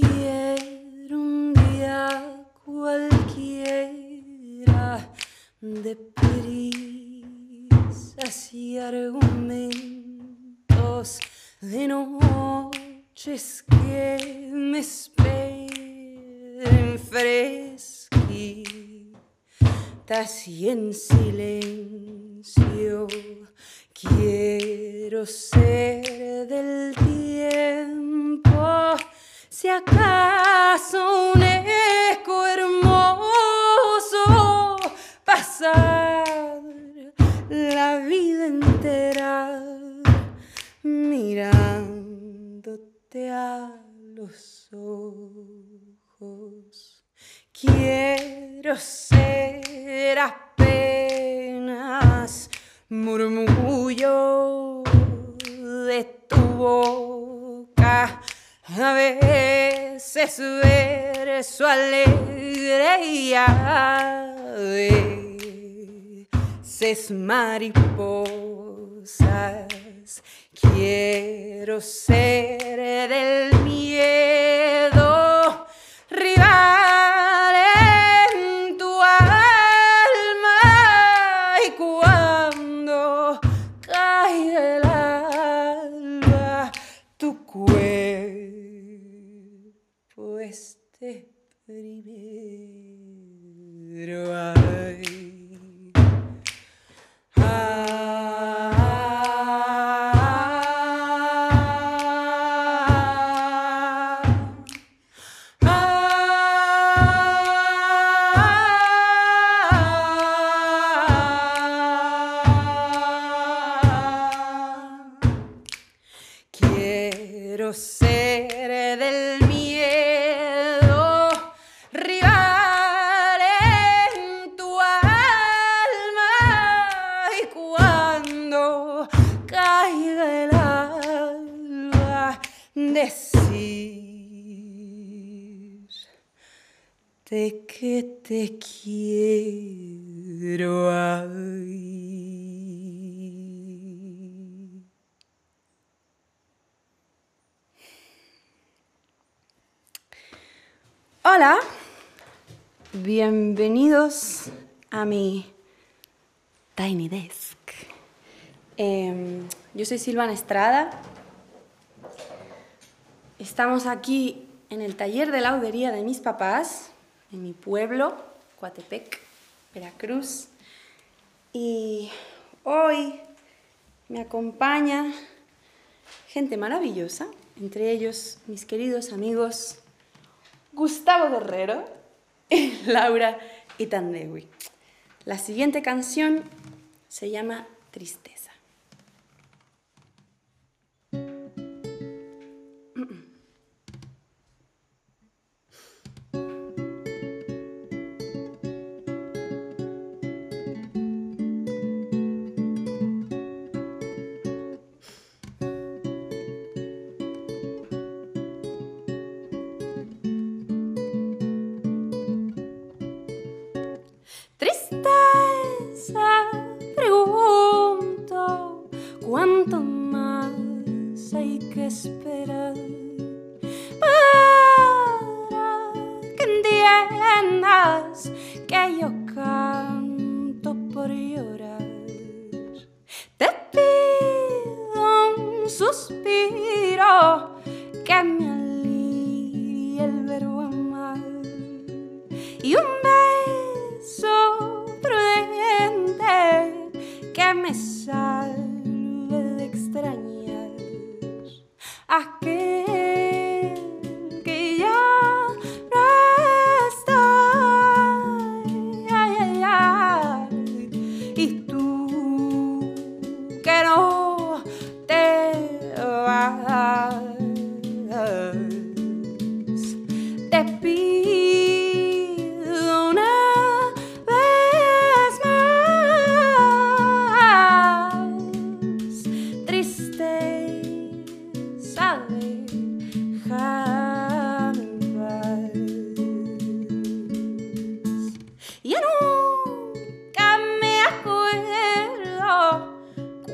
Quiero un día cualquiera de prisas y argumentos de noches que me esperen fresquitas y en silencio. Quiero ser del tiempo, si acaso un eco hermoso, pasar la vida entera mirándote a los ojos. Quiero ser apenas murmullo de tu boca. A veces ver su alegría, a veces mariposas. Quiero ser del miedo, Hola, bienvenidos a mi Tiny Desk. Em, yo soy Silvana Estrada. Estamos aquí en el taller de laudería de mis papás, en mi pueblo, Coatepec, Veracruz. Y hoy me acompaña gente maravillosa, entre ellos mis queridos amigos Gustavo Guerrero y Laura Itandewi. La siguiente canción se llama Tristeza. Pregunto, ¿cuánto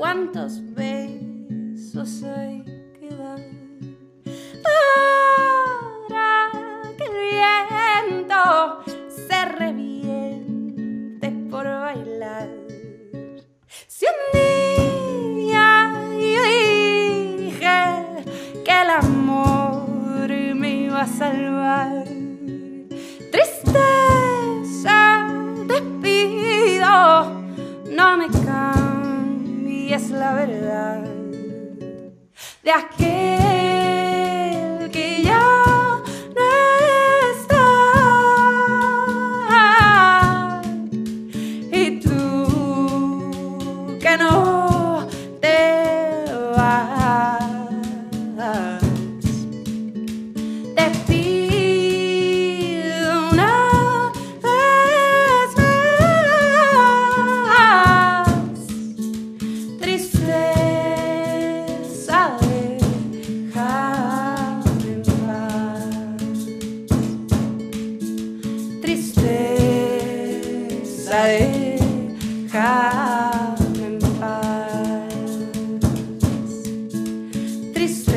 cuántos besos hay que dar. Ahora que el viento se reviente por bailar. Si un día yo dije que el amor me iba a salvar. até aqui er isso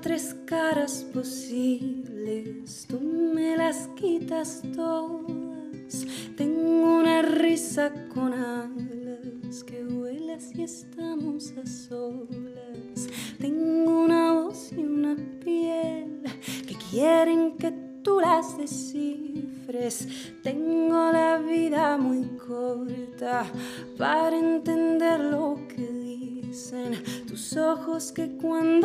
tres caras posibles, tú me las quitas todas. Tengo una risa con alas que vuelas y estamos a solas. Tengo una voz y una piel que quieren que tú las descifres. Tengo la vida muy corta para entender lo que dicen tus ojos que cuando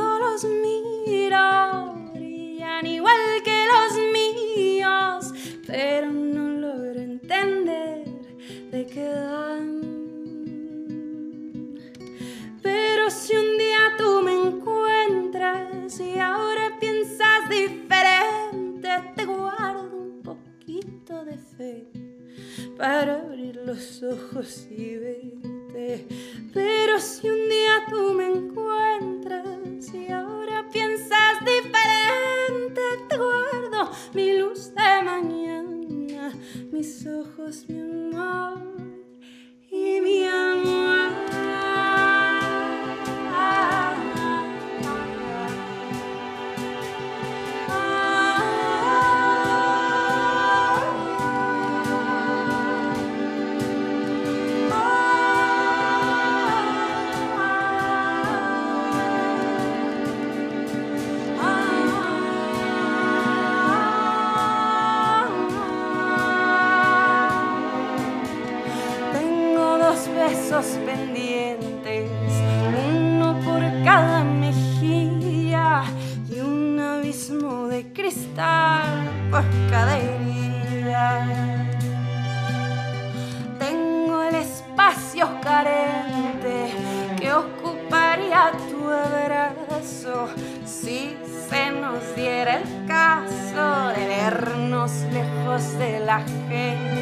ojos de la gente.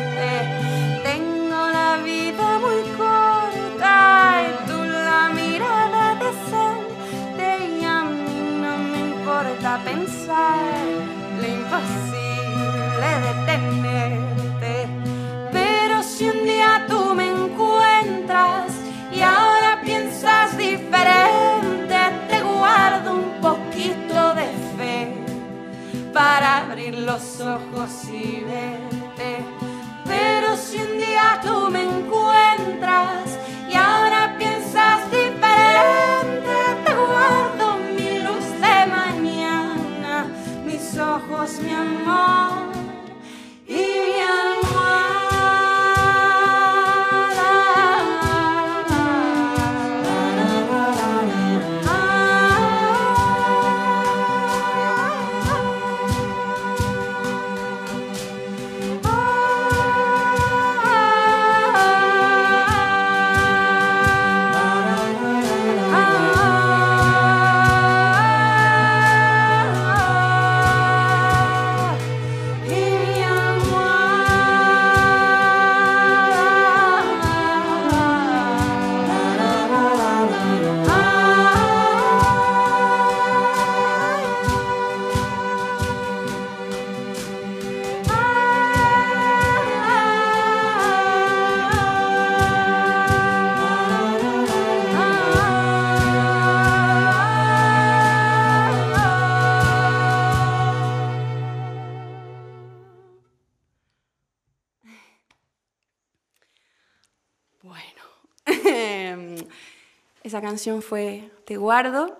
los ojos y ver esa canción fue Te guardo.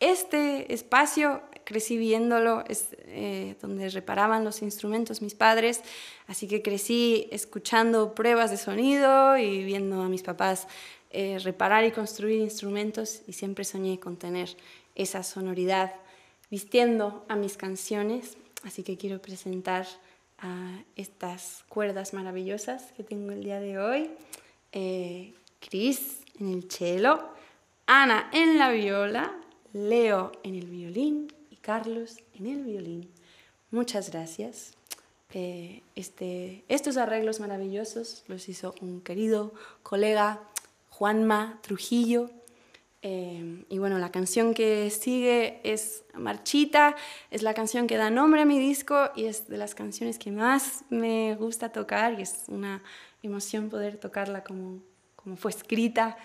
Este espacio crecí viéndolo, es eh, donde reparaban los instrumentos mis padres, así que crecí escuchando pruebas de sonido y viendo a mis papás eh, reparar y construir instrumentos y siempre soñé con tener esa sonoridad vistiendo a mis canciones, así que quiero presentar a estas cuerdas maravillosas que tengo el día de hoy. Eh, Chris en el cello, Ana en la viola, Leo en el violín y Carlos en el violín. Muchas gracias. Eh, este, estos arreglos maravillosos los hizo un querido colega, Juanma Trujillo. Eh, y bueno, la canción que sigue es Marchita, es la canción que da nombre a mi disco y es de las canciones que más me gusta tocar y es una emoción poder tocarla como, como fue escrita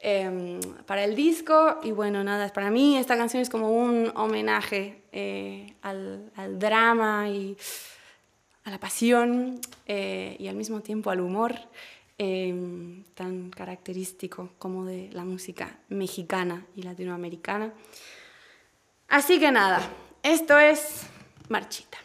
Em, para el disco. Y bueno, nada, para mí esta canción es como un homenaje eh, al, drama y a la pasión eh, y al mismo tiempo al humor em, tan característico como de la música mexicana y latinoamericana. Así que nada, esto es Marchita.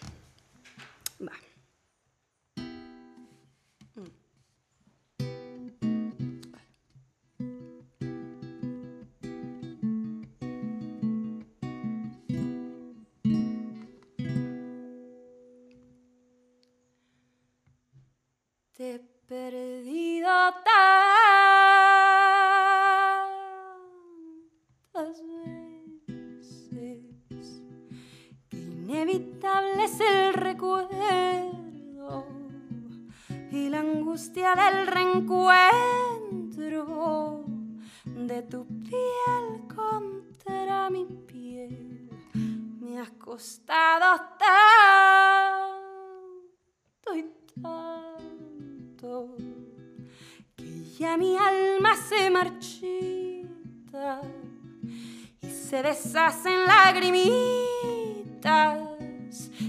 Deshacen lagrimitas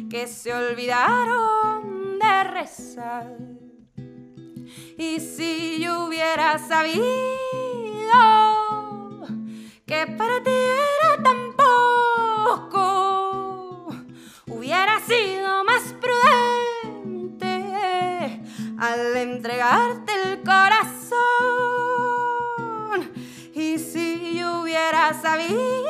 que se olvidaron de rezar. Y si yo hubiera sabido que para ti era tan poco, hubiera sido más al entregarte el corazón. Y si yo hubiera sabido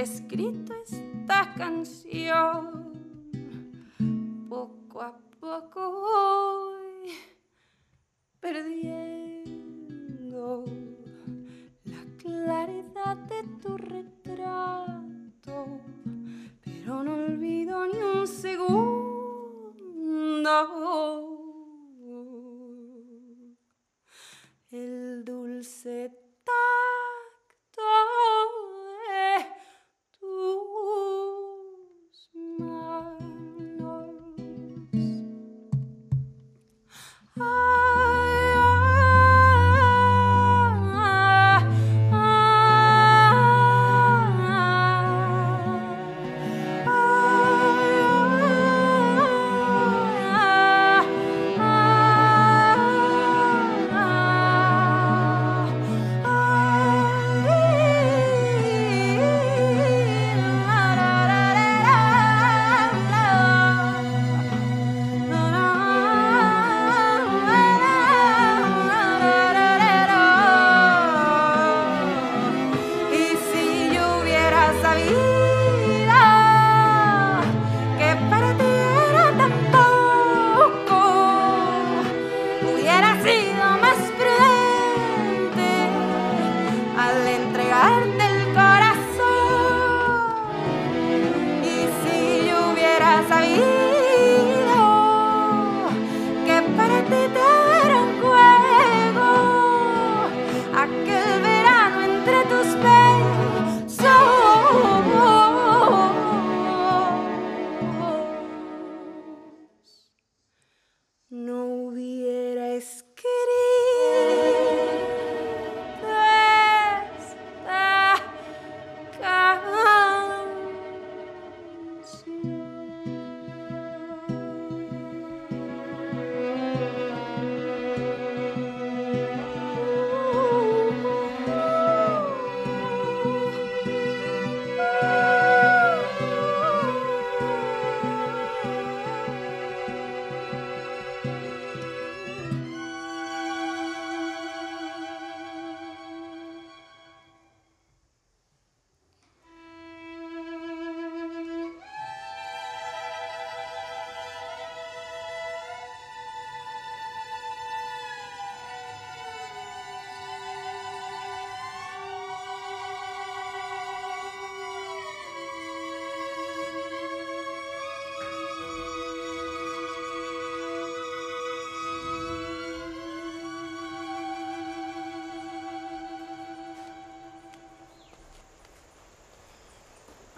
escrito esta canción. Poco a poco voy perdiendo la claridad de tu retrato, pero no olvido ni un segundo el dulce tacto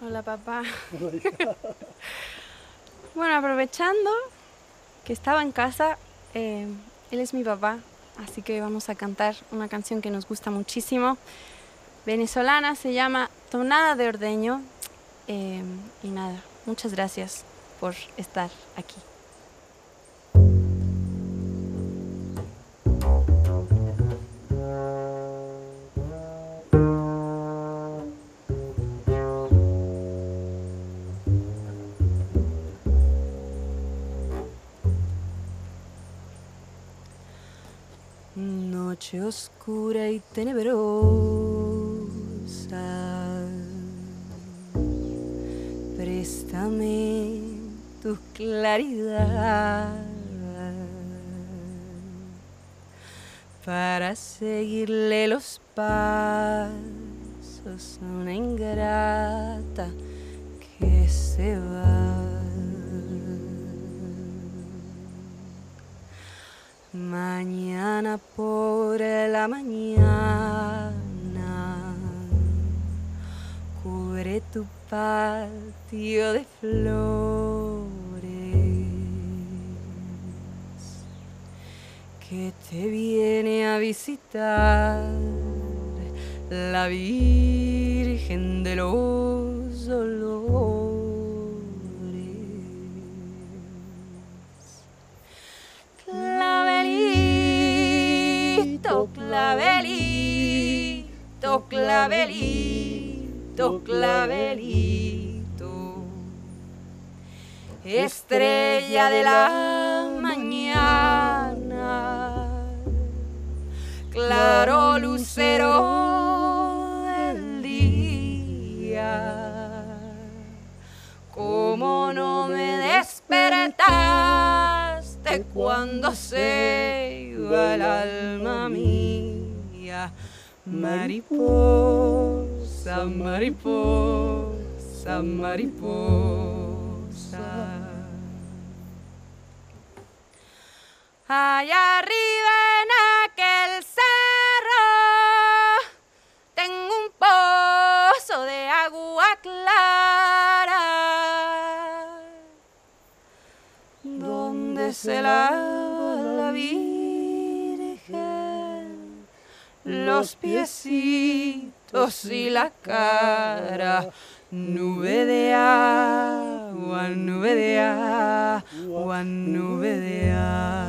Hola, papá. bueno, aprovechando que estaba en casa, eh, él es mi papá, así que vamos a cantar una canción que nos gusta muchísimo. Venezolana, se llama Tonada de Ordeño. Eh, y nada, muchas gracias por estar aquí. Oscura y tenebrosa, préstame tu claridad para seguirle los pasos a una ingrata que se va. Mañana por la mañana cubre tu patio de flores que te viene a visitar la Virgen de los Dolores. Clavelito, clavelito, clavelito. Estrella de la mañana, claro lucero del día. Como no me despertaste cuando se iba el alma mía. Mariposa, mariposa, mariposa. Allá arriba en aquel cerro tengo un pozo de agua clara donde se la los piecitos y la cara. Nube de agua, nube de agua, nube de agua.